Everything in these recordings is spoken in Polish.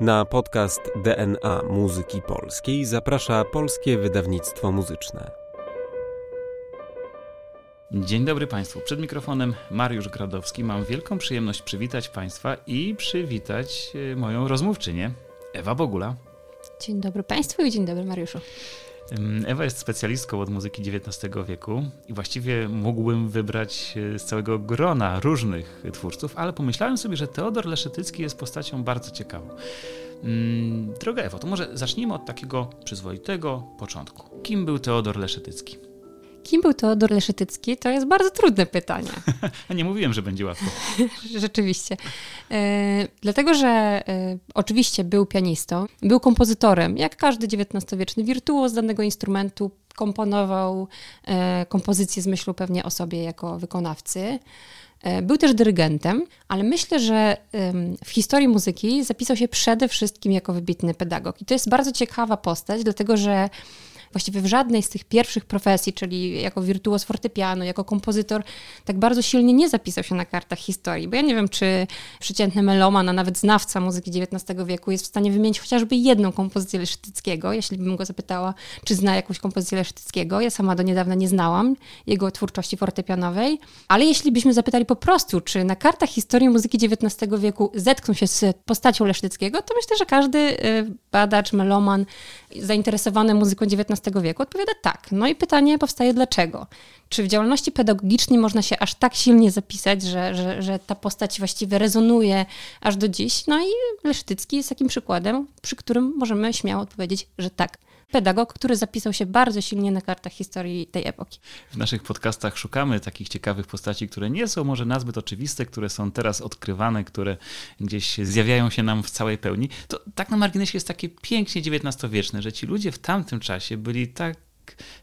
Na podcast DNA Muzyki Polskiej zaprasza Polskie Wydawnictwo Muzyczne. Dzień dobry Państwu. Przed mikrofonem Mariusz Gradowski. Mam wielką przyjemność przywitać Państwa i przywitać e, moją rozmówczynię, Ewa Bogula. Dzień dobry Państwu i dzień dobry Mariuszu. Ewa jest specjalistką od muzyki XIX wieku i właściwie mógłbym wybrać e, z całego grona różnych twórców, ale pomyślałem sobie, że Teodor Leszetycki jest postacią bardzo ciekawą. Droga Ewo, to może zacznijmy od takiego przyzwoitego początku. Kim był Teodor Leszetycki? Kim był Teodor Leszetycki? To jest bardzo trudne pytanie. nie mówiłem, że będzie łatwo. Rzeczywiście. E, dlatego, że e, oczywiście był pianistą, był kompozytorem, jak każdy XIX-wieczny wirtuoz danego instrumentu, komponował e, kompozycje z myślą pewnie o sobie jako wykonawcy. Był też dyrygentem, ale myślę, że w historii muzyki zapisał się przede wszystkim jako wybitny pedagog. I to jest bardzo ciekawa postać, dlatego że właściwie w żadnej z tych pierwszych profesji, czyli jako wirtuoz fortepianu, jako kompozytor, tak bardzo silnie nie zapisał się na kartach historii. Bo ja nie wiem, czy przeciętny meloman, a nawet znawca muzyki XIX wieku jest w stanie wymienić chociażby jedną kompozycję Lesztyckiego, jeśli bym go zapytała, czy zna jakąś kompozycję Lesztyckiego. Ja sama do niedawna nie znałam jego twórczości fortepianowej, ale jeśli byśmy zapytali po prostu, czy na kartach historii muzyki XIX wieku zetknął się z postacią Lesztyckiego, to myślę, że każdy y, badacz, meloman zainteresowany muzyką XIX wieku? Odpowiada tak. No i pytanie powstaje dlaczego? Czy w działalności pedagogicznej można się aż tak silnie zapisać, że, że, że ta postać właściwie rezonuje aż do dziś? No i Lesztycki jest takim przykładem, przy którym możemy śmiało odpowiedzieć, że tak pedagog, który zapisał się bardzo silnie na kartach historii tej epoki. W naszych podcastach szukamy takich ciekawych postaci, które nie są może nazbyt oczywiste, które są teraz odkrywane, które gdzieś zjawiają się nam w całej pełni. To tak na marginesie jest takie pięknie XIX-wieczne, że ci ludzie w tamtym czasie byli tak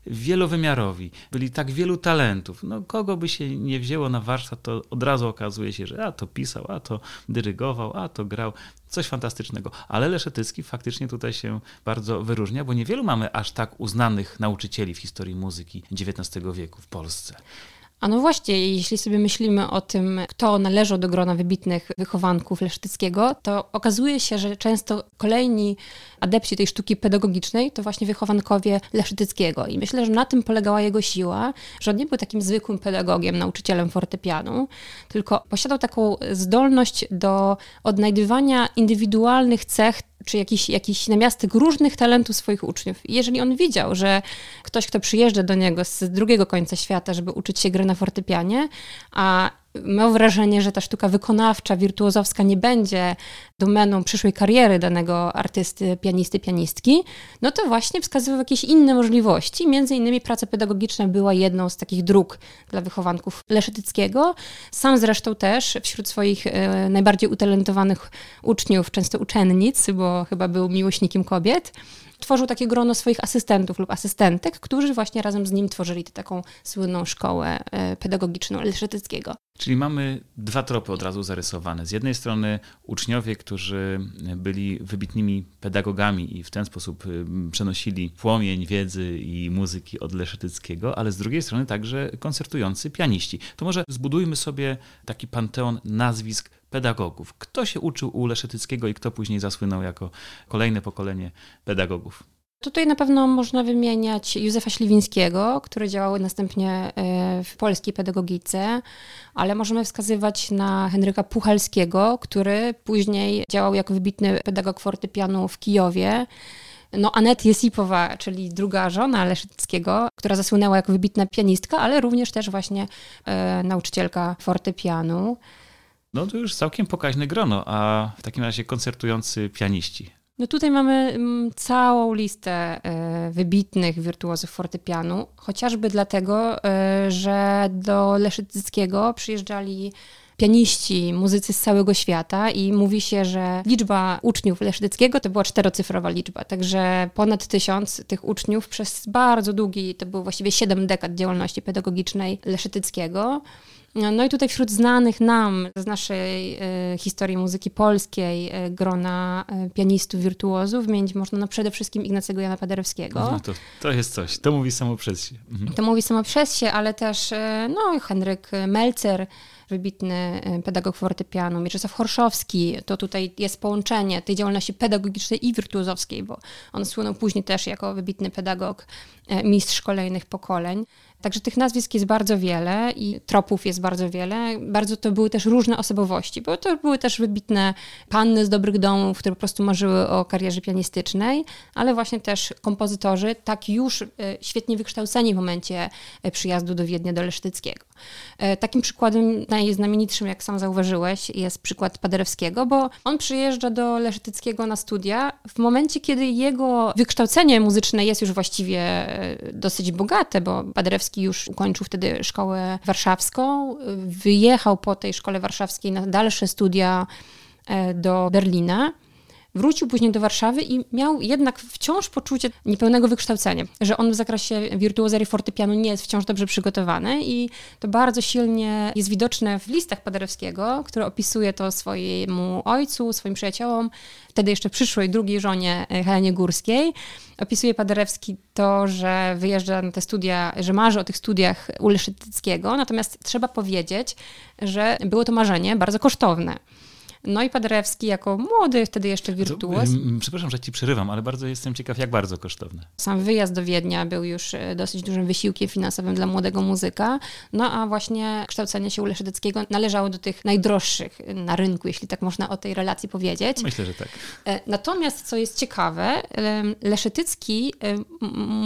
wielowymiarowi, byli tak wielu talentów. No, kogo by się nie wzięło na warsztat, to od razu okazuje się, że a to pisał, a to dyrygował, a to grał. Coś fantastycznego. Ale Leszetycki faktycznie tutaj się bardzo wyróżnia, bo niewielu mamy aż tak uznanych nauczycieli w historii muzyki XIX wieku w Polsce. A no właśnie, jeśli sobie myślimy o tym, kto należał do grona wybitnych wychowanków Lesztyckiego, to okazuje się, że często kolejni adepci tej sztuki pedagogicznej to właśnie wychowankowie Lesztyckiego. I myślę, że na tym polegała jego siła, że on nie był takim zwykłym pedagogiem, nauczycielem fortepianu, tylko posiadał taką zdolność do odnajdywania indywidualnych cech czy jakiś, jakiś namiastek różnych talentów swoich uczniów. I jeżeli on widział, że ktoś, kto przyjeżdża do niego z drugiego końca świata, żeby uczyć się gry na fortepianie, a miał wrażenie, że ta sztuka wykonawcza, wirtuozowska nie będzie domeną przyszłej kariery danego artysty, pianisty, pianistki, no to właśnie wskazywał jakieś inne możliwości. Między innymi praca pedagogiczna była jedną z takich dróg dla wychowanków Leszetyckiego. Sam zresztą też wśród swoich e, najbardziej utalentowanych uczniów, często uczennic, bo chyba był miłośnikiem kobiet, tworzył takie grono swoich asystentów lub asystentek, którzy właśnie razem z nim tworzyli tę taką słynną szkołę e, pedagogiczną Leszetyckiego. Czyli mamy dwa tropy od razu zarysowane. Z jednej strony uczniowie, którzy byli wybitnymi pedagogami i w ten sposób y, przenosili płomień wiedzy i muzyki od Leszetyckiego, ale z drugiej strony także koncertujący pianiści. To może zbudujmy sobie taki panteon nazwisk pedagogów. Kto się uczył u Leszetyckiego i kto później zasłynął jako kolejne pokolenie pedagogów? Tutaj na pewno można wymieniać Józefa Śliwińskiego, który działał następnie e, w polskiej pedagogice, ale możemy wskazywać na Henryka Puchalskiego, który później działał jako wybitny pedagog fortepianu w Kijowie. No, Anet Jesipowa, czyli druga żona Leszyckiego, która zasłynęła jako wybitna pianistka, ale również też właśnie e, nauczycielka fortepianu. No to już całkiem pokaźne grono, a w takim razie koncertujący pianiści. No tutaj mamy mm, całą listę e, wybitnych wirtuozów fortepianu, chociażby dlatego, e, że do Leszyckiego przyjeżdżali pianiści, muzycy z całego świata i mówi się, że liczba uczniów Leszyckiego to była czterocyfrowa liczba, także ponad tysiąc tych uczniów przez bardzo długi, to było właściwie siedem dekad działalności pedagogicznej Leszyckiego. No i tutaj wśród znanych nam z naszej e, historii muzyki polskiej e, grona e, pianistów, wirtuozów wymienić można no przede wszystkim Ignacego Jana Paderewskiego. No to, to jest coś, to mówi samo przez się. Mhm. To mówi samo przez się, ale też no, Henryk Melcer, wybitny pedagog fortepianu, Mieczysław Horszowski, to tutaj jest połączenie tej działalności pedagogicznej i wirtuozowskiej, bo on słynął później też jako wybitny pedagog, mistrz kolejnych pokoleń. Także tych nazwisk jest bardzo wiele i tropów jest bardzo wiele. Bardzo to były też różne osobowości, bo to były też wybitne panny z dobrych domów, które po prostu marzyły o karierze pianistycznej, ale właśnie też kompozytorzy, tak już e, świetnie wykształceni w momencie e, przyjazdu do Wiednia, do Lesztyckiego. E, takim przykładem najznamienitszym, jak sam zauważyłeś, jest przykład Paderewskiego, bo on przyjeżdża do Leszytyckiego na studia w momencie, kiedy jego wykształcenie muzyczne jest już właściwie dosyć bogate, bo Paderewski już ukończył wtedy szkołę warszawską, wyjechał po tej szkole warszawskiej na dalsze studia e, do Berlina. Wrócił później do Warszawy i miał jednak wciąż poczucie niepełnego wykształcenia, że on w zakresie wirtuozerii fortepianu nie jest wciąż dobrze przygotowany i to bardzo silnie jest widoczne w listach Paderewskiego, który opisuje to swojemu ojcu, swoim przyjaciołom, wtedy jeszcze przyszłej drugiej żonie e, Helenie Górskiej. Opisuje Paderewski to, że wyjeżdża na te studia, że marzy o tych studiach u Leszczyckiego, natomiast trzeba powiedzieć, że było to marzenie bardzo kosztowne. No i Paderewski jako młody, wtedy jeszcze wirtuoz. Przepraszam, że ci przerywam, ale bardzo jestem ciekaw, jak bardzo kosztowne. Sam wyjazd do Wiednia był już e, dosyć dużym wysiłkiem finansowym dla młodego muzyka, no a właśnie kształcenie się u Leszczyckiego należało do tych najdroższych na rynku, jeśli tak można o tej relacji powiedzieć. Myślę, że tak. E, natomiast, co jest ciekawe, Leszytycki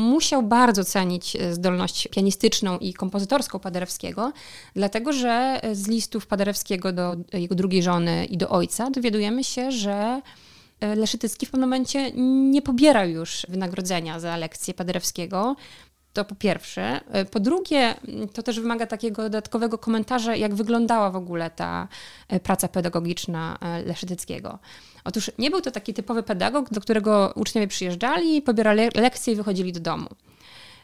musiał bardzo cenić e, zdolność pianistyczną i kompozytorską Paderewskiego, dlatego że z listów Paderewskiego do jego drugiej żony i do ojca, dowiadujemy się, że e, Leszytycki w pewnym momencie nie pobiera już wynagrodzenia za lekcję Paderewskiego. To po pierwsze. E, po drugie, to też wymaga takiego dodatkowego komentarza, jak wyglądała w ogóle ta e, praca pedagogiczna Leszytyckiego. Otóż nie był to taki typowy pedagog, do którego uczniowie przyjeżdżali, pobierali lekcje i wychodzili do domu.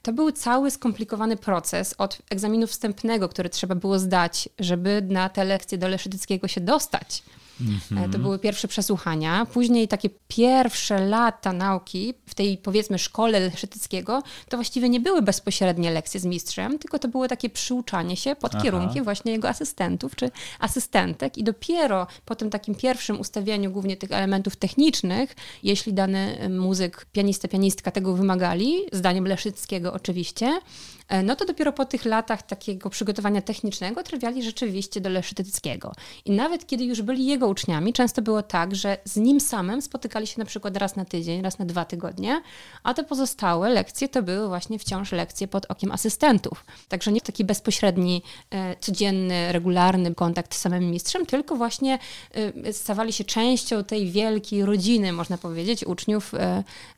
To był cały skomplikowany proces od egzaminu wstępnego, który trzeba było zdać, żeby na te lekcje do Leszytyckiego się dostać Mm-hmm. To były pierwsze przesłuchania. Później takie pierwsze lata nauki w tej powiedzmy szkole Leszytyckiego to właściwie nie były bezpośrednie lekcje z mistrzem, tylko to było takie przyuczanie się pod Aha. kierunkiem właśnie jego asystentów czy asystentek i dopiero po tym takim pierwszym ustawianiu głównie tych elementów technicznych, jeśli dany muzyk, pianista, pianistka tego wymagali, zdaniem Leszyckiego oczywiście, E, no to dopiero po tych latach takiego przygotowania technicznego trafiali rzeczywiście do Leszytyckiego. I nawet kiedy już byli jego uczniami, często było tak, że z nim samym spotykali się na przykład raz na tydzień, raz na dwa tygodnie, a te pozostałe lekcje to były właśnie wciąż lekcje pod okiem asystentów. Także nie taki bezpośredni, e, codzienny, regularny kontakt z samym mistrzem, tylko właśnie e, stawali się częścią tej wielkiej rodziny, można powiedzieć, uczniów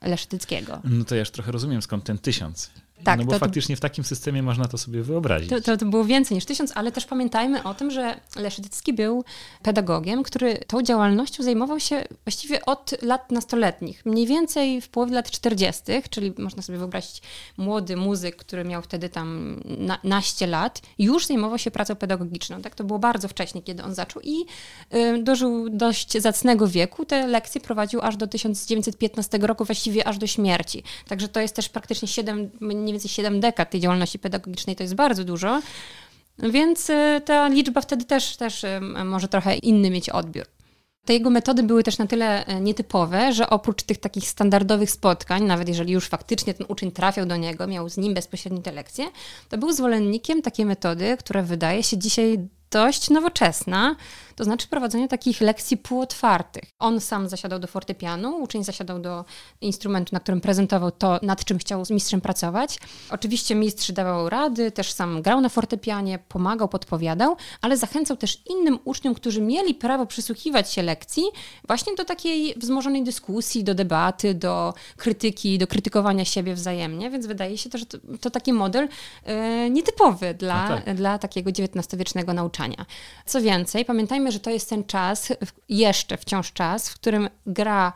Leszytyckiego. No to ja już trochę rozumiem, skąd ten tysiąc. Tak, no bo to, faktycznie w takim systemie można to sobie wyobrazić. To, to, to, było więcej niż tysiąc, ale też pamiętajmy o tym, że Leszycki był pedagogiem, który tą działalnością zajmował się właściwie od lat nastoletnich. Mniej więcej w połowie lat 40., czyli można sobie wyobrazić młody muzyk, który miał wtedy tam na, naście lat, już zajmował się pracą pedagogiczną. Tak? To było bardzo wcześnie, kiedy on zaczął i y, dożył dość zacnego wieku. Te lekcje prowadził aż do 1915 roku, właściwie aż do śmierci. Także to jest też praktycznie 7 mniej więcej 7 dekad tej działalności pedagogicznej, to jest bardzo dużo. Więc y, ta liczba wtedy też, też y, może trochę inny mieć odbiór. Te jego metody były też na tyle y, nietypowe, że oprócz tych takich standardowych spotkań, nawet jeżeli już faktycznie ten uczeń trafiał do niego, miał z nim bezpośrednie te lekcje, to był zwolennikiem takiej metody, która wydaje się dzisiaj dość nowoczesna, to znaczy prowadzenie takich lekcji półotwartych. On sam zasiadał do fortepianu, uczeń zasiadał do instrumentu, na którym prezentował to, nad czym chciał z mistrzem pracować. Oczywiście mistrz dawał rady, też sam grał na fortepianie, pomagał, podpowiadał, ale zachęcał też innym uczniom, którzy mieli prawo przysłuchiwać się lekcji, właśnie do takiej wzmożonej dyskusji, do debaty, do krytyki, do krytykowania siebie wzajemnie, więc wydaje się to, że to, to taki model e, nietypowy dla, no tak. dla takiego XIX-wiecznego nauczania. Co więcej, pamiętajmy, że to jest ten czas, jeszcze wciąż czas, w którym gra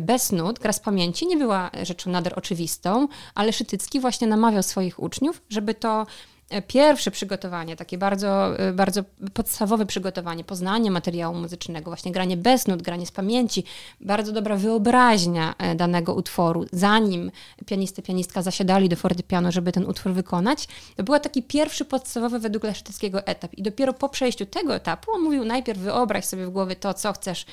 bez nut, gra z pamięci nie była rzeczą nader oczywistą, ale Szytycki właśnie namawiał swoich uczniów, żeby to pierwsze przygotowanie, takie bardzo, bardzo podstawowe przygotowanie, poznanie materiału muzycznego, właśnie granie bez nut, granie z pamięci, bardzo dobra wyobraźnia danego utworu, zanim pianista, pianistka zasiadali do fortepianu, żeby ten utwór wykonać, to był taki pierwszy podstawowy według Leszytyckiego etap. I dopiero po przejściu tego etapu on mówił najpierw wyobraź sobie w głowie to, co chcesz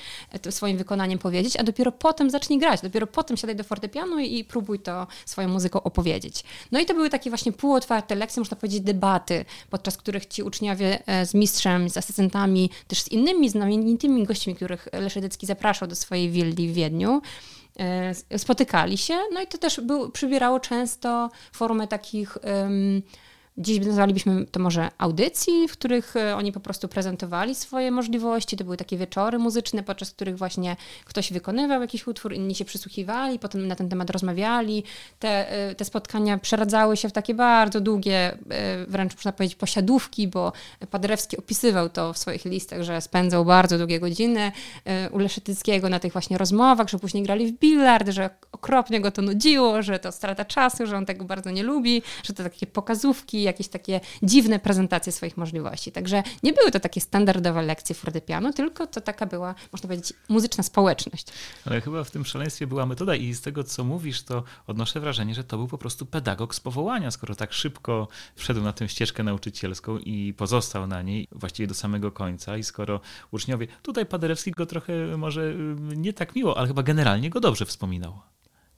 swoim wykonaniem powiedzieć, a dopiero potem zacznij grać, dopiero potem siadaj do fortepianu i, i próbuj to swoją muzyką opowiedzieć. No i to były takie właśnie półotwarte lekcje, można powiedzieć debaty, podczas których ci uczniowie e, z mistrzem, z asystentami, też z innymi znamienitymi gośćmi, których Leszytycki zapraszał do swojej willi w Wiedniu, e, spotykali się, no i to też był, przybierało często formę takich um, Dziś nazwalibyśmy to może audycji, w których e, oni po prostu prezentowali swoje możliwości. To były takie wieczory muzyczne, podczas których właśnie ktoś wykonywał jakiś utwór, inni się przysłuchiwali, potem na ten temat rozmawiali. Te, e, te spotkania przeradzały się w takie bardzo długie, e, wręcz można powiedzieć posiadówki, bo Paderewski opisywał to w swoich listach, że spędzał bardzo długie godziny u Leszytyckiego na tych właśnie rozmowach, że później grali w billard, że okropnie go to nudziło, że to strata czasu, że on tego bardzo nie lubi, że to takie pokazówki, jakieś takie dziwne prezentacje swoich możliwości. Także nie były to takie standardowe lekcje fortepianu, tylko to taka była, można powiedzieć, muzyczna społeczność. Ale chyba w tym szaleństwie była metoda i z tego, co mówisz, to odnoszę wrażenie, że to był po prostu pedagog z powołania, skoro tak szybko wszedł na tę ścieżkę nauczycielską i pozostał na niej właściwie do samego końca i skoro uczniowie, tutaj Paderewski go trochę może y, nie tak miło, ale chyba generalnie go dobrze wspominał.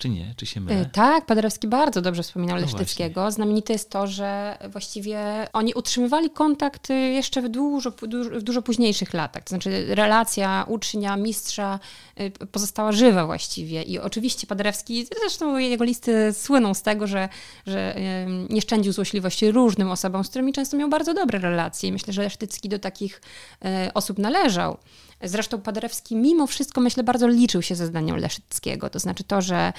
Czy nie? Czy się mylę? Y, tak, Paderewski bardzo dobrze wspominał no Lesztyckiego. Znamienite jest to, że właściwie oni utrzymywali kontakt y, jeszcze w dużo, w dużo późniejszych latach. To znaczy relacja ucznia, mistrza y, pozostała żywa właściwie. I oczywiście Paderewski, zresztą jego listy słyną z tego, że, że nie szczędził złośliwości różnym osobom, z którymi często miał bardzo dobre relacje. I myślę, że Lesztycki do takich osób należał. Zresztą Paderewski mimo wszystko, myślę, bardzo liczył się ze zdaniem Leszyckiego. To znaczy to, że, e,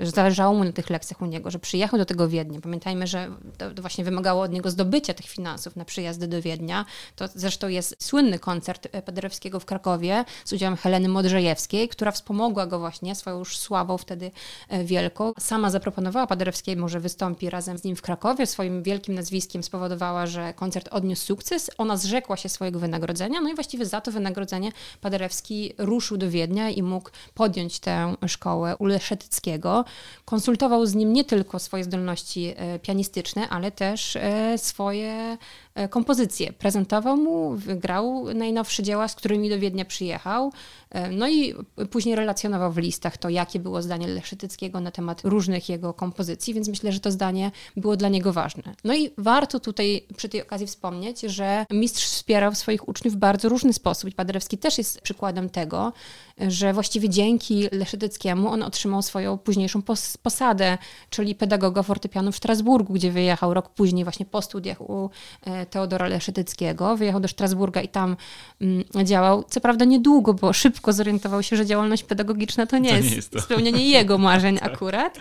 że zależało mu na tych lekcjach u niego, że przyjechał do tego Wiednia. Pamiętajmy, że to, właśnie wymagało od niego zdobycia tych finansów na przyjazdy do Wiednia. To zresztą jest słynny koncert e, Paderewskiego w Krakowie z udziałem Heleny Modrzejewskiej, która wspomogła go właśnie swoją już sławą wtedy e, wielką. Sama zaproponowała Paderewskiemu, że wystąpi razem z nim w Krakowie. Swoim wielkim nazwiskiem spowodowała, że koncert odniósł sukces. Ona zrzekła się swojego wynagrodzenia, no i właściwie za to wynagrodzenie Paderewski ruszył do Wiednia i mógł podjąć tę szkołę u Konsultował z nim nie tylko swoje zdolności e, pianistyczne, ale też e, swoje E, kompozycje. Prezentował mu, grał najnowsze dzieła, z którymi do Wiednia przyjechał. E, no i później relacjonował w listach to, jakie było zdanie Leszytyckiego na temat różnych jego kompozycji, więc myślę, że to zdanie było dla niego ważne. No i warto tutaj przy tej okazji wspomnieć, że mistrz wspierał swoich uczniów w bardzo różny sposób. Paderewski też jest przykładem tego, że właściwie dzięki Leszytyckiemu on otrzymał swoją późniejszą pos posadę, czyli pedagoga fortepianu w Strasburgu, gdzie wyjechał rok później właśnie po studiach u e, Teodora Leszytyckiego. Wyjechał do Strasburga i tam mm, działał. Co prawda niedługo, bo szybko zorientował się, że działalność pedagogiczna to nie, to jest, nie jest to. spełnienie jego marzeń akurat.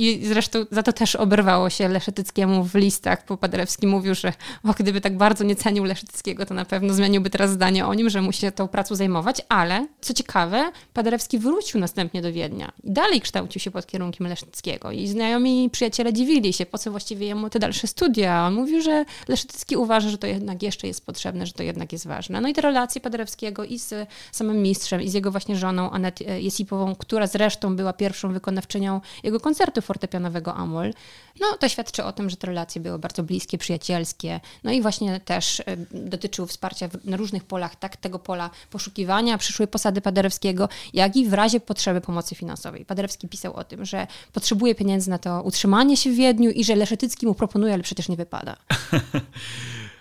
I zresztą za to też oberwało się Leszetyckiemu w listach, bo Paderewski mówił, że o, gdyby tak bardzo nie cenił Leszetyckiego, to na pewno zmieniłby teraz zdanie o nim, że musi się tą pracą zajmować, ale co ciekawe, Paderewski wrócił następnie do Wiednia i dalej kształcił się pod kierunkiem Leszyckiego i znajomi i przyjaciele dziwili się, po co właściwie jemu te dalsze studia. On mówił, że Leszycki uważa, że to jednak jeszcze jest potrzebne, że to jednak jest ważne. No i te relacje Paderewskiego i z samym mistrzem, i z jego właśnie żoną Anet Jesipową, która zresztą była pierwszą wykonawczynią jego koncertu fortepianowego Amol, no to świadczy o tym, że te relacje były bardzo bliskie, przyjacielskie. No i właśnie też e, dotyczył wsparcia na różnych polach, tak tego pola poszukiwania przyszłej posady Paderewskiego, jak i w razie potrzeby pomocy finansowej. Paderewski pisał o tym, że potrzebuje pieniędzy na to utrzymanie się w Wiedniu i że Leszetycki mu proponuje, ale przecież nie wypada.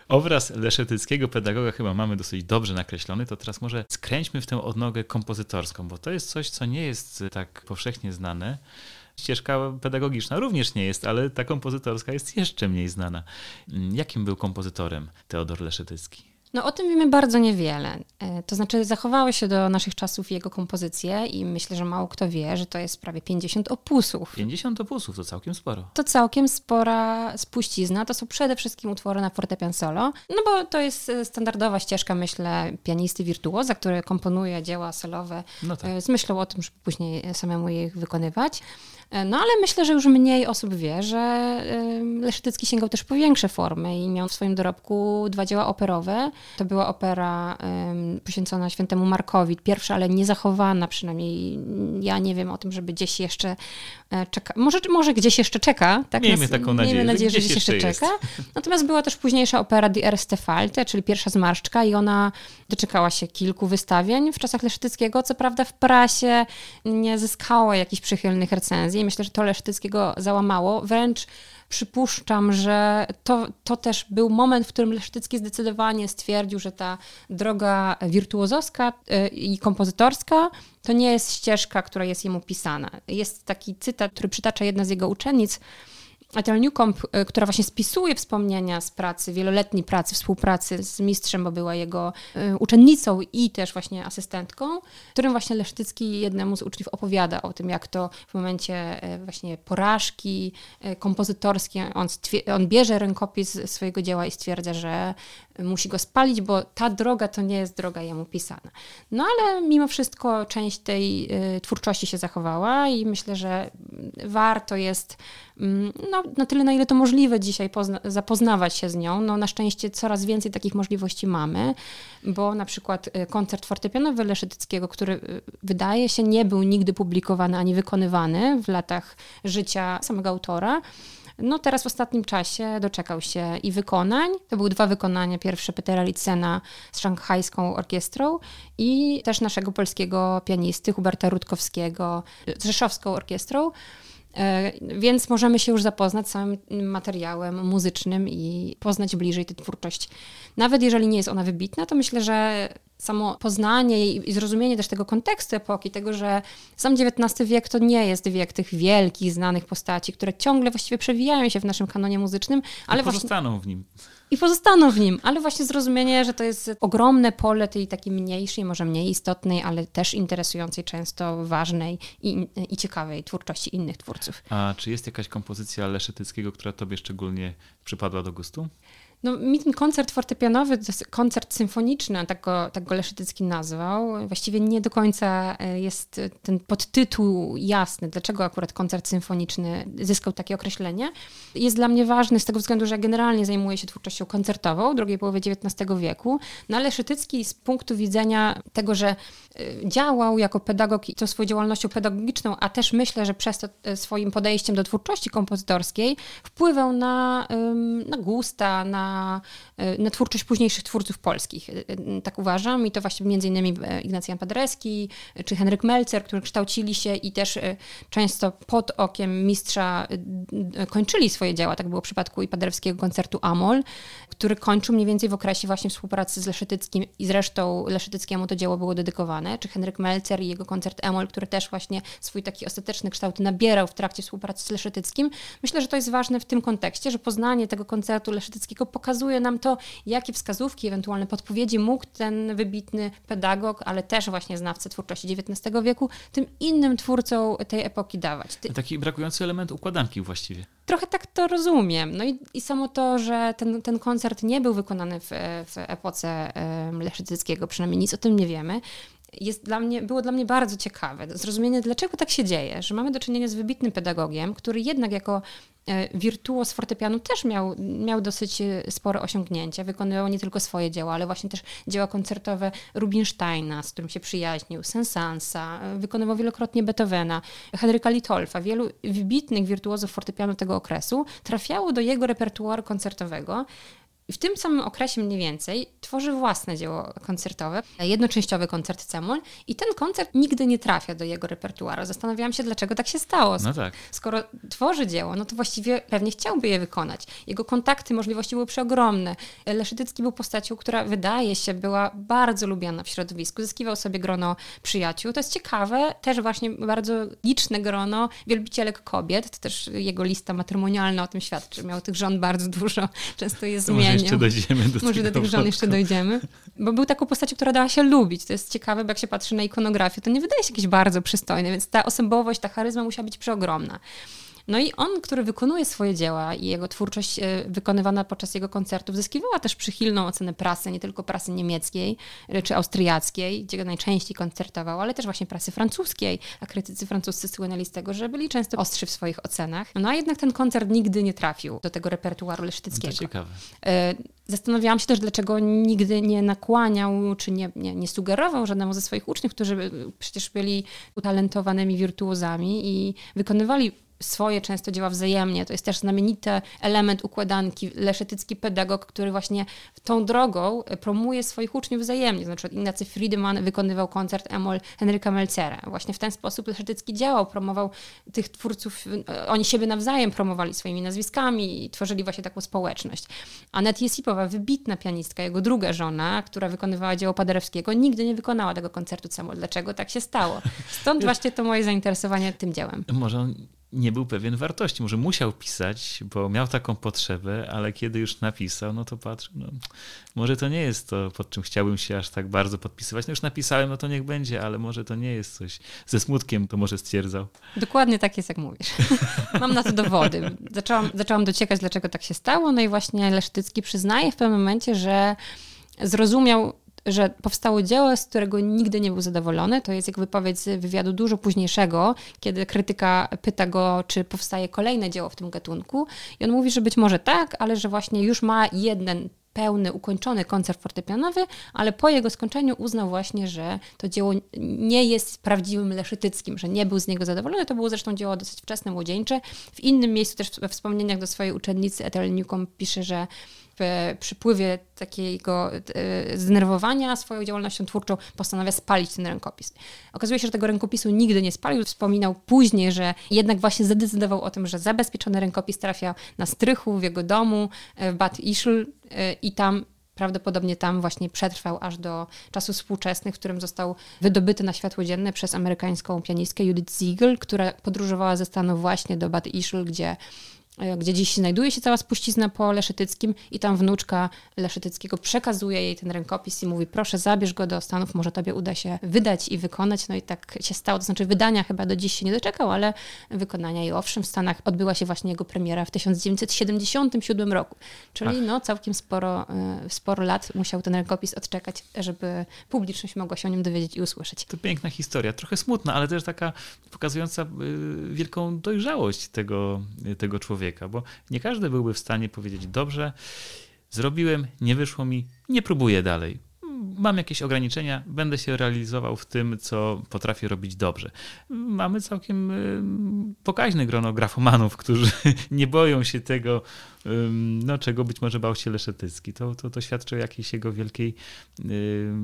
Obraz leszetyckiego pedagoga chyba mamy dosyć dobrze nakreślony, to teraz może skręćmy w tę odnogę kompozytorską, bo to jest coś, co nie jest tak powszechnie znane ścieżka pedagogiczna również nie jest, ale ta kompozytorska jest jeszcze mniej znana. Jakim był kompozytorem Teodor Leszetycki? No o tym wiemy bardzo niewiele. E, to znaczy zachowały się do naszych czasów jego kompozycje i myślę, że mało kto wie, że to jest prawie 50 opusów. 50 opusów to całkiem sporo. To całkiem spora spuścizna. To są przede wszystkim utwory na fortepian solo, no bo to jest e, standardowa ścieżka, myślę, pianisty wirtuoza, który komponuje dzieła solowe no tak. E, z myślą o tym, żeby później samemu je wykonywać. E, no ale myślę, że już mniej osób wie, że Leszytycki sięgał też po większe formy i miał w swoim dorobku dwa dzieła operowe. To była opera poświęcona świętemu Markowi, pierwsza, ale niezachowana, przynajmniej ja nie wiem o tym, żeby gdzieś jeszcze e, czeka. Może, może gdzieś jeszcze czeka. Tak miejmy nas, taką nadzieję. Miejmy nadzieję, że gdzieś jeszcze, jeszcze czeka. Natomiast była też późniejsza opera Die Erste Falte, czyli pierwsza zmarszczka i ona doczekała się kilku wystawień w czasach Leszytyckiego. Co prawda w prasie nie zyskała jakichś przychylnych recenzji. Myślę, że to Leszytyckiego załamało. Wręcz przypuszczam, że to, to też był moment, w którym Lesztycki zdecydowanie stwierdził, że ta droga wirtuozowska y, i kompozytorska to nie jest ścieżka, która jest jemu pisana. Jest taki cytat, który przytacza jedna z jego uczennic, Ethel Newcomb, e, która właśnie spisuje wspomnienia z pracy, wieloletniej pracy, współpracy z mistrzem, bo była jego e, uczennicą i też właśnie asystentką, którym właśnie Lesztycki jednemu z uczniów opowiada o tym, jak to w momencie e, właśnie porażki kompozytorskiej on, on bierze rękopis swojego dzieła i stwierdza, że musi go spalić, bo ta droga to nie jest droga jemu pisana. No ale mimo wszystko część tej twórczości się zachowała i myślę, że warto jest mm, no, na tyle, na ile to możliwe dzisiaj zapoznawać się z nią. No, na szczęście coraz więcej takich możliwości mamy, bo na przykład y, koncert fortepianowy Leszytyckiego, który y, wydaje się nie był nigdy publikowany ani wykonywany w latach życia samego autora, no teraz w ostatnim czasie doczekał się i wykonań. To były dwa wykonania. Pierwsze Petera Licena z szanghajską orkiestrą i też naszego polskiego pianisty Huberta Rutkowskiego z rzeszowską orkiestrą. E, więc możemy się już zapoznać z całym materiałem muzycznym i poznać bliżej tę twórczość. Nawet jeżeli nie jest ona wybitna, to myślę, że samo poznanie i zrozumienie też tego kontekstu epoki, tego, że sam XIX wiek to nie jest wiek tych wielkich, znanych postaci, które ciągle właściwie przewijają się w naszym kanonie muzycznym, ale I pozostaną właśnie... w nim i pozostaną w nim, ale właśnie zrozumienie, że to jest ogromne pole tej takiej mniejszej, może mniej istotnej, ale też interesującej, często ważnej i, i ciekawej twórczości innych twórców. A czy jest jakaś kompozycja Leszetyckiego, która tobie szczególnie przypadła do gustu? No, mi ten koncert fortepianowy, koncert symfoniczny, tak go, tak go Leszytycki nazwał. Właściwie nie do końca e, jest ten podtytuł jasny, dlaczego akurat koncert symfoniczny zyskał takie określenie. Jest dla mnie ważny z tego względu, że generalnie zajmuję się twórczością koncertową drugiej połowy XIX wieku, no ale Leszytycki z punktu widzenia tego, że e, działał jako pedagog i to swoją działalnością pedagogiczną, a też myślę, że przez to e, swoim podejściem do twórczości kompozytorskiej wpływał na, na gusta, na E, na, twórczość późniejszych twórców polskich. E, e, tak uważam i to właśnie między innymi Ignacy Jan Paderewski czy Henryk Melcer, którzy kształcili się i też często pod okiem mistrza kończyli swoje dzieła. Tak było w przypadku i Paderewskiego koncertu Amol, który kończył mniej więcej w okresie właśnie współpracy z Leszytyckim i zresztą Leszytyckiemu to dzieło było dedykowane, czy Henryk Melcer i jego koncert Amol, który też właśnie swój taki ostateczny kształt nabierał w trakcie współpracy z Leszytyckim. Myślę, że to jest ważne w tym kontekście, że poznanie tego koncertu Leszytyckiego pokazuje nam to, jakie wskazówki, ewentualne podpowiedzi mógł ten wybitny pedagog, ale też właśnie znawca twórczości XIX wieku, tym innym twórcom tej epoki dawać. Ty... Taki brakujący element układanki właściwie. Trochę tak to rozumiem. No i, i samo to, że ten, ten koncert nie był wykonany w, w epoce Leszyckiego, przynajmniej nic o tym nie wiemy, jest dla mnie, było dla mnie bardzo ciekawe. Zrozumienie, dlaczego tak się dzieje, że mamy do czynienia z wybitnym pedagogiem, który jednak jako e, wirtuoz fortepianu też miał, miał dosyć e, spore osiągnięcia. Wykonywał nie tylko swoje dzieła, ale właśnie też dzieła koncertowe Rubinsteina, z którym się przyjaźnił, Sensansa, e, wykonywał wielokrotnie Beethovena, Henryka Litolfa. Wielu wybitnych wirtuozów fortepianu tego okresu trafiało do jego repertuaru koncertowego i w tym samym okresie mniej więcej tworzy własne dzieło koncertowe, jednoczęściowy koncert Cemol i ten koncert nigdy nie trafia do jego repertuaru. Zastanawiałam się, dlaczego tak się stało. No tak. Skoro tworzy dzieło, no to właściwie pewnie chciałby je wykonać. Jego kontakty, możliwości były przeogromne. Leszytycki był postacią, która wydaje się była bardzo lubiana w środowisku. Zyskiwał sobie grono przyjaciół. To jest ciekawe, też właśnie bardzo liczne grono wielbicielek kobiet. To też jego lista matrymonialna o tym świadczy. Miał tych żon bardzo dużo, często je zmieniał jeszcze dojdziemy do Może do tych żon jeszcze dojdziemy. Bo był taką postacią, która dała się lubić. To jest ciekawe, bo jak się patrzy na ikonografię, to nie wydaje się jakieś bardzo przystojne, więc ta osobowość, ta charyzma musiała być przeogromna. No i on, który wykonuje swoje dzieła i jego twórczość e, wykonywana podczas jego koncertów zyskiwała też przychylną ocenę prasy, nie tylko prasy niemieckiej e, czy austriackiej, gdzie najczęściej koncertował, ale też właśnie prasy francuskiej, a krytycy francuscy słynęli z tego, że byli często ostrzy w swoich ocenach. No a jednak ten koncert nigdy nie trafił do tego repertuaru lesztyckiego. To ciekawe. E, zastanawiałam się też, dlaczego nigdy nie nakłaniał, czy nie, nie, nie sugerował żadnemu ze swoich uczniów, którzy przecież byli utalentowanymi wirtuozami i wykonywali swoje często dzieła wzajemnie. To jest też znamienity element układanki, leszetycki pedagog, który właśnie tą drogą promuje swoich uczniów wzajemnie. Znaczy Ignacy Friedemann wykonywał koncert Emol Henryka Melcera. Właśnie w ten sposób leszetycki działał, promował tych twórców, oni siebie nawzajem promowali swoimi nazwiskami i tworzyli właśnie taką społeczność. Anet Jesipowa, wybitna pianistka, jego druga żona, która wykonywała dzieło Paderewskiego, nigdy nie wykonała tego koncertu samo. Dlaczego tak się stało? Stąd właśnie to moje zainteresowanie tym dziełem. Może on nie był pewien wartości. Może musiał pisać, bo miał taką potrzebę, ale kiedy już napisał, no to patrz, no, może to nie jest to, pod czym chciałbym się aż tak bardzo podpisywać. No już napisałem, no to niech będzie, ale może to nie jest coś. Ze smutkiem to może stwierdzał. Dokładnie tak jest, jak mówisz. Mam na to dowody. Zaczęłam, zaczęłam dociekać, dlaczego tak się stało, no i właśnie Lesztycki przyznaje w pewnym momencie, że zrozumiał że powstało dzieło, z którego nigdy nie był zadowolony. To jest jak wypowiedź z wywiadu dużo późniejszego, kiedy krytyka pyta go, czy powstaje kolejne dzieło w tym gatunku. I on mówi, że być może tak, ale że właśnie już ma jeden pełny, ukończony koncert fortepianowy, ale po jego skończeniu uznał właśnie, że to dzieło nie jest prawdziwym leszytyckim, że nie był z niego zadowolony. To było zresztą dzieło dosyć wczesne, młodzieńcze. W innym miejscu też we wspomnieniach do swojej uczennicy Ethel Newcomb pisze, że przypływie takiego e, zdenerwowania swoją działalnością twórczą postanawia spalić ten rękopis. Okazuje się, że tego rękopisu nigdy nie spalił. Wspominał później, że jednak właśnie zadecydował o tym, że zabezpieczony rękopis trafia na strychu w jego domu e, w Bad Ischl e, i tam prawdopodobnie tam właśnie przetrwał aż do czasów współczesnych, w którym został wydobyty na światło dzienne przez amerykańską pianistkę Judith Ziegel, która podróżowała ze Stanów właśnie do Bad Ischl, gdzie gdzie dziś znajduje się cała spuścizna po Leszytyckim i tam wnuczka Leszytyckiego przekazuje jej ten rękopis i mówi proszę zabierz go do Stanów, może tobie uda się wydać i wykonać. No i tak się stało, to znaczy wydania chyba do dziś się nie doczekał, ale wykonania i owszem w Stanach odbyła się właśnie jego premiera w 1977 roku. Czyli Ach. no całkiem sporo, e, sporo lat musiał ten rękopis odczekać, żeby publiczność mogła się o nim dowiedzieć i usłyszeć. To piękna historia, trochę smutna, ale też taka pokazująca y, wielką dojrzałość tego, tego człowieka człowieka, bo nie każdy byłby w stanie powiedzieć: Dobrze, zrobiłem, nie wyszło mi, nie próbuję dalej. Mam jakieś ograniczenia, będę się realizował w tym, co potrafię robić dobrze. Mamy całkiem y, pokaźne grono grafomanów, którzy nie boją się tego, no, czego być może bał się Leszetycki. To, to, to świadczy o jakiejś jego wielkiej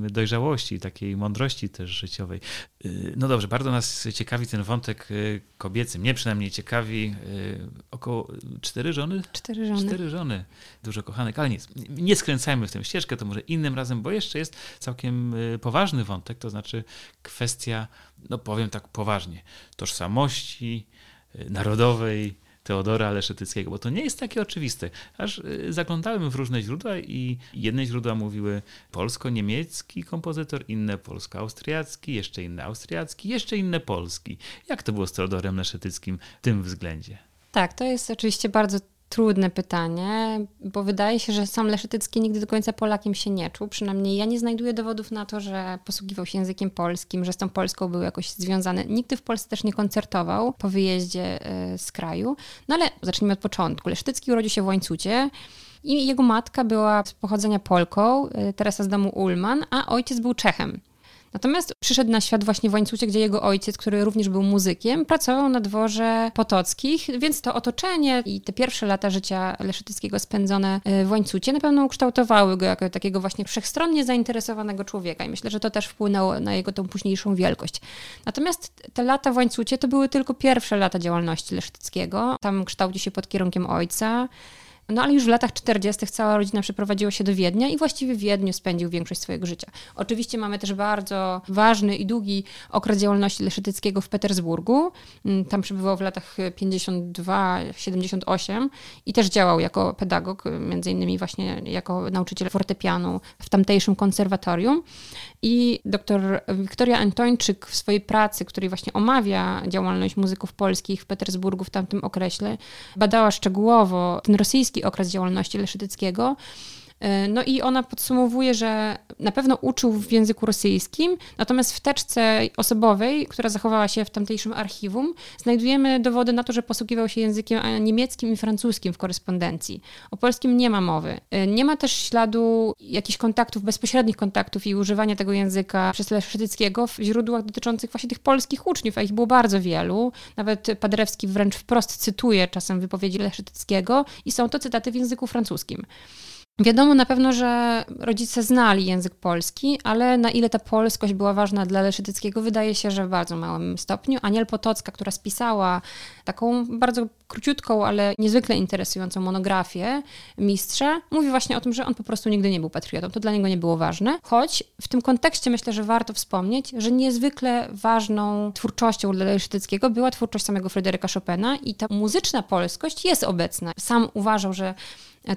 dojrzałości, takiej mądrości też życiowej. Y, no dobrze, bardzo nas ciekawi ten wątek y, kobiecy. Mnie przynajmniej ciekawi y, około cztery żony? Cztery żony. Cztery żony. Dużo kochanek, ale nic. Nie skręcajmy w tę ścieżkę, to może innym razem, bo jeszcze jest całkiem poważny wątek, to znaczy kwestia, no powiem tak poważnie, tożsamości narodowej, Teodora Leszetyckiego, bo to nie jest takie oczywiste. Aż y, zaglądałem w różne źródła i jedne źródła mówiły polsko-niemiecki kompozytor, inne polsko-austriacki, jeszcze inne austriacki, jeszcze inne polski. Jak to było z Teodorem Leszetyckim w tym względzie? Tak, to jest oczywiście bardzo trudne pytanie, bo wydaje się, że sam Leszetycki nigdy do końca Polakiem się nie czuł. Przynajmniej ja nie znajduję dowodów na to, że posługiwał się językiem polskim, że z tą Polską był jakoś związany. Nigdy w Polsce też nie koncertował po wyjeździe e, z kraju. No ale zacznijmy od początku. Leszetycki urodził się w Łańcucie. I jego matka była z pochodzenia Polką, e, Teresa z domu Ulman, a ojciec był Czechem. Natomiast przyszedł na świat właśnie w Łańcucie, gdzie jego ojciec, który również był muzykiem, pracował na dworze Potockich, więc to otoczenie i te pierwsze lata życia Leszytyckiego spędzone e, w Łańcucie na pewno ukształtowały go jako takiego właśnie wszechstronnie zainteresowanego człowieka i myślę, że to też wpłynęło na jego tą późniejszą wielkość. Natomiast te lata w Łańcucie to były tylko pierwsze lata działalności Leszytyckiego. Tam kształcił się pod kierunkiem ojca. No ale już w latach 40. cała rodzina przeprowadziła się do Wiednia i właściwie w Wiedniu spędził większość swojego życia. Oczywiście mamy też bardzo ważny i długi okres działalności Leszytyckiego w Petersburgu. Mm, tam przebywał w latach 52-78 i też działał jako pedagog, między innymi właśnie jako nauczyciel fortepianu w tamtejszym konserwatorium. I dr Wiktoria Antończyk w swojej pracy, której właśnie omawia działalność muzyków polskich w Petersburgu w tamtym okresie, badała szczegółowo ten rosyjski okres działalności Leszytyckiego. E, no i ona podsumowuje, że na pewno uczył w języku rosyjskim, natomiast w teczce osobowej, która zachowała się w tamtejszym archiwum, znajdujemy dowody na to, że posługiwał się językiem niemieckim i francuskim w korespondencji. O polskim nie ma mowy. E, nie ma też śladu jakichś kontaktów, bezpośrednich kontaktów i używania tego języka przez Leszytyckiego w źródłach dotyczących właśnie tych polskich uczniów, a ich było bardzo wielu. Nawet Paderewski wręcz wprost cytuje czasem wypowiedzi Leszytyckiego i są to cytaty w języku francuskim. Wiadomo na pewno, że rodzice znali język polski, ale na ile ta polskość była ważna dla Leszytyckiego, wydaje się, że w bardzo małym stopniu. Aniel Potocka, która spisała taką bardzo króciutką, ale niezwykle interesującą monografię mistrza, mówi właśnie o tym, że on po prostu nigdy nie był patriotą. To dla niego nie było ważne. Choć w tym kontekście myślę, że warto wspomnieć, że niezwykle ważną twórczością dla Leszytyckiego była twórczość samego Fryderyka Chopina i ta muzyczna polskość jest obecna. Sam uważał, że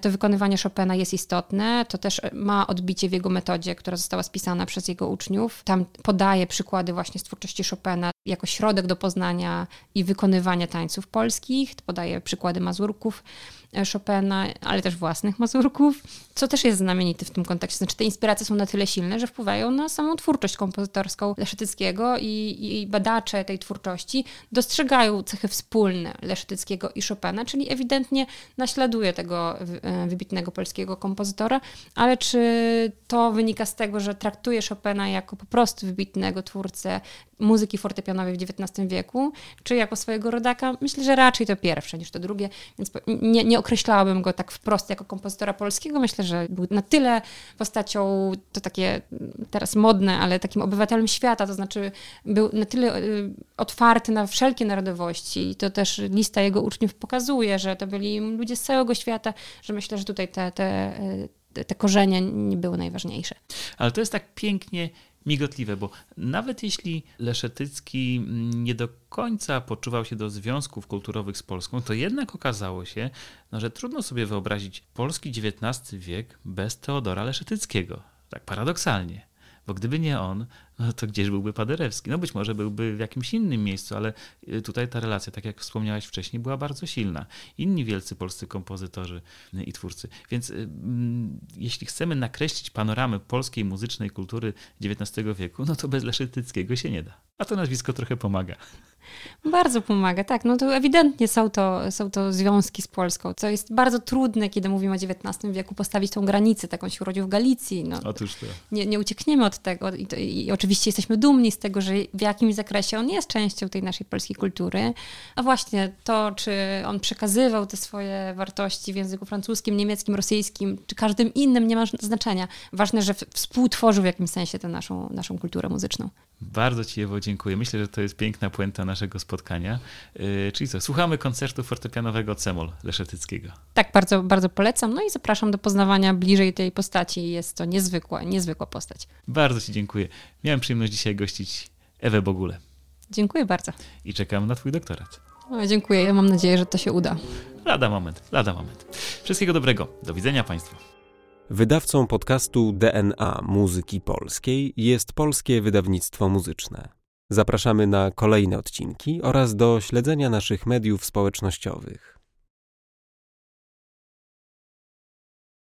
to wykonywanie Chopina jest istotne. To też ma odbicie w jego metodzie, która została spisana przez jego uczniów. Tam podaje przykłady właśnie z twórczości Chopina jako środek do poznania i wykonywania tańców polskich. Podaje przykłady mazurków E, Chopina, ale też własnych mazurków, co też jest znamienite w tym kontekście. Znaczy te inspiracje są na tyle silne, że wpływają na samą twórczość kompozytorską Leszytyckiego i, i badacze tej twórczości dostrzegają cechy wspólne Leszytyckiego i Chopina, czyli ewidentnie naśladuje tego e, wybitnego polskiego kompozytora, ale czy to wynika z tego, że traktuje Chopina jako po prostu wybitnego twórcę muzyki fortepianowej w XIX wieku, czy jako swojego rodaka? Myślę, że raczej to pierwsze niż to drugie, więc nie, nie określałabym go tak wprost jako kompozytora polskiego. Myślę, że był na tyle postacią, to takie teraz modne, ale takim obywatelem świata, to znaczy był na tyle y, otwarty na wszelkie narodowości i to też lista jego uczniów pokazuje, że to byli ludzie z całego świata, że myślę, że tutaj te, te, y, te korzenie nie były najważniejsze. Ale to jest tak pięknie migotliwe, bo nawet jeśli Leszetycki nie do końca poczuwał się do związków kulturowych z Polską, to jednak okazało się, no, że trudno sobie wyobrazić polski XIX wiek bez Teodora Leszetyckiego. Tak paradoksalnie. Bo gdyby nie on, no to gdzieś byłby Paderewski. No być może byłby w jakimś innym miejscu, ale y, tutaj ta relacja, tak jak wspomniałeś wcześniej, była bardzo silna. Inni wielcy polscy kompozytorzy y, i twórcy. Więc y, mm, jeśli chcemy nakreślić panoramę polskiej muzycznej kultury XIX wieku, no to bez Leszytyckiego się nie da. A to nazwisko trochę pomaga. Bardzo pomaga, tak. No to ewidentnie są to, są to związki z Polską, co jest bardzo trudne, kiedy mówimy o XIX wieku, postawić tą granicę, taką się urodził w Galicji. No, Otóż to. Nie, nie uciekniemy od tego I, to, i oczywiście jesteśmy dumni z tego, że w jakimś zakresie on jest częścią tej naszej polskiej kultury. A właśnie to, czy on przekazywał te swoje wartości w języku francuskim, niemieckim, rosyjskim, czy każdym innym, nie ma znaczenia. Ważne, że współtworzył w jakimś sensie tę naszą, naszą kulturę muzyczną. Bardzo Ci, Ewo, dziękuję. Myślę, że to jest piękna puenta naszego spotkania. Yy, czyli co, słuchamy koncertu fortepianowego Cemol Leszetyckiego. Tak, bardzo, bardzo polecam. No i zapraszam do poznawania bliżej tej postaci. Jest to niezwykła, niezwykła postać. Bardzo Ci dziękuję. Miałem przyjemność dzisiaj gościć Ewę Bogule. Dziękuję bardzo. I czekam na Twój doktorat. No, dziękuję. Ja mam nadzieję, że to się uda. Lada moment, lada moment. Wszystkiego dobrego. Do widzenia Państwu. Wydawcą podcastu DNA Muzyki Polskiej jest Polskie Wydawnictwo Muzyczne. Zapraszamy na kolejne odcinki oraz do śledzenia naszych mediów społecznościowych.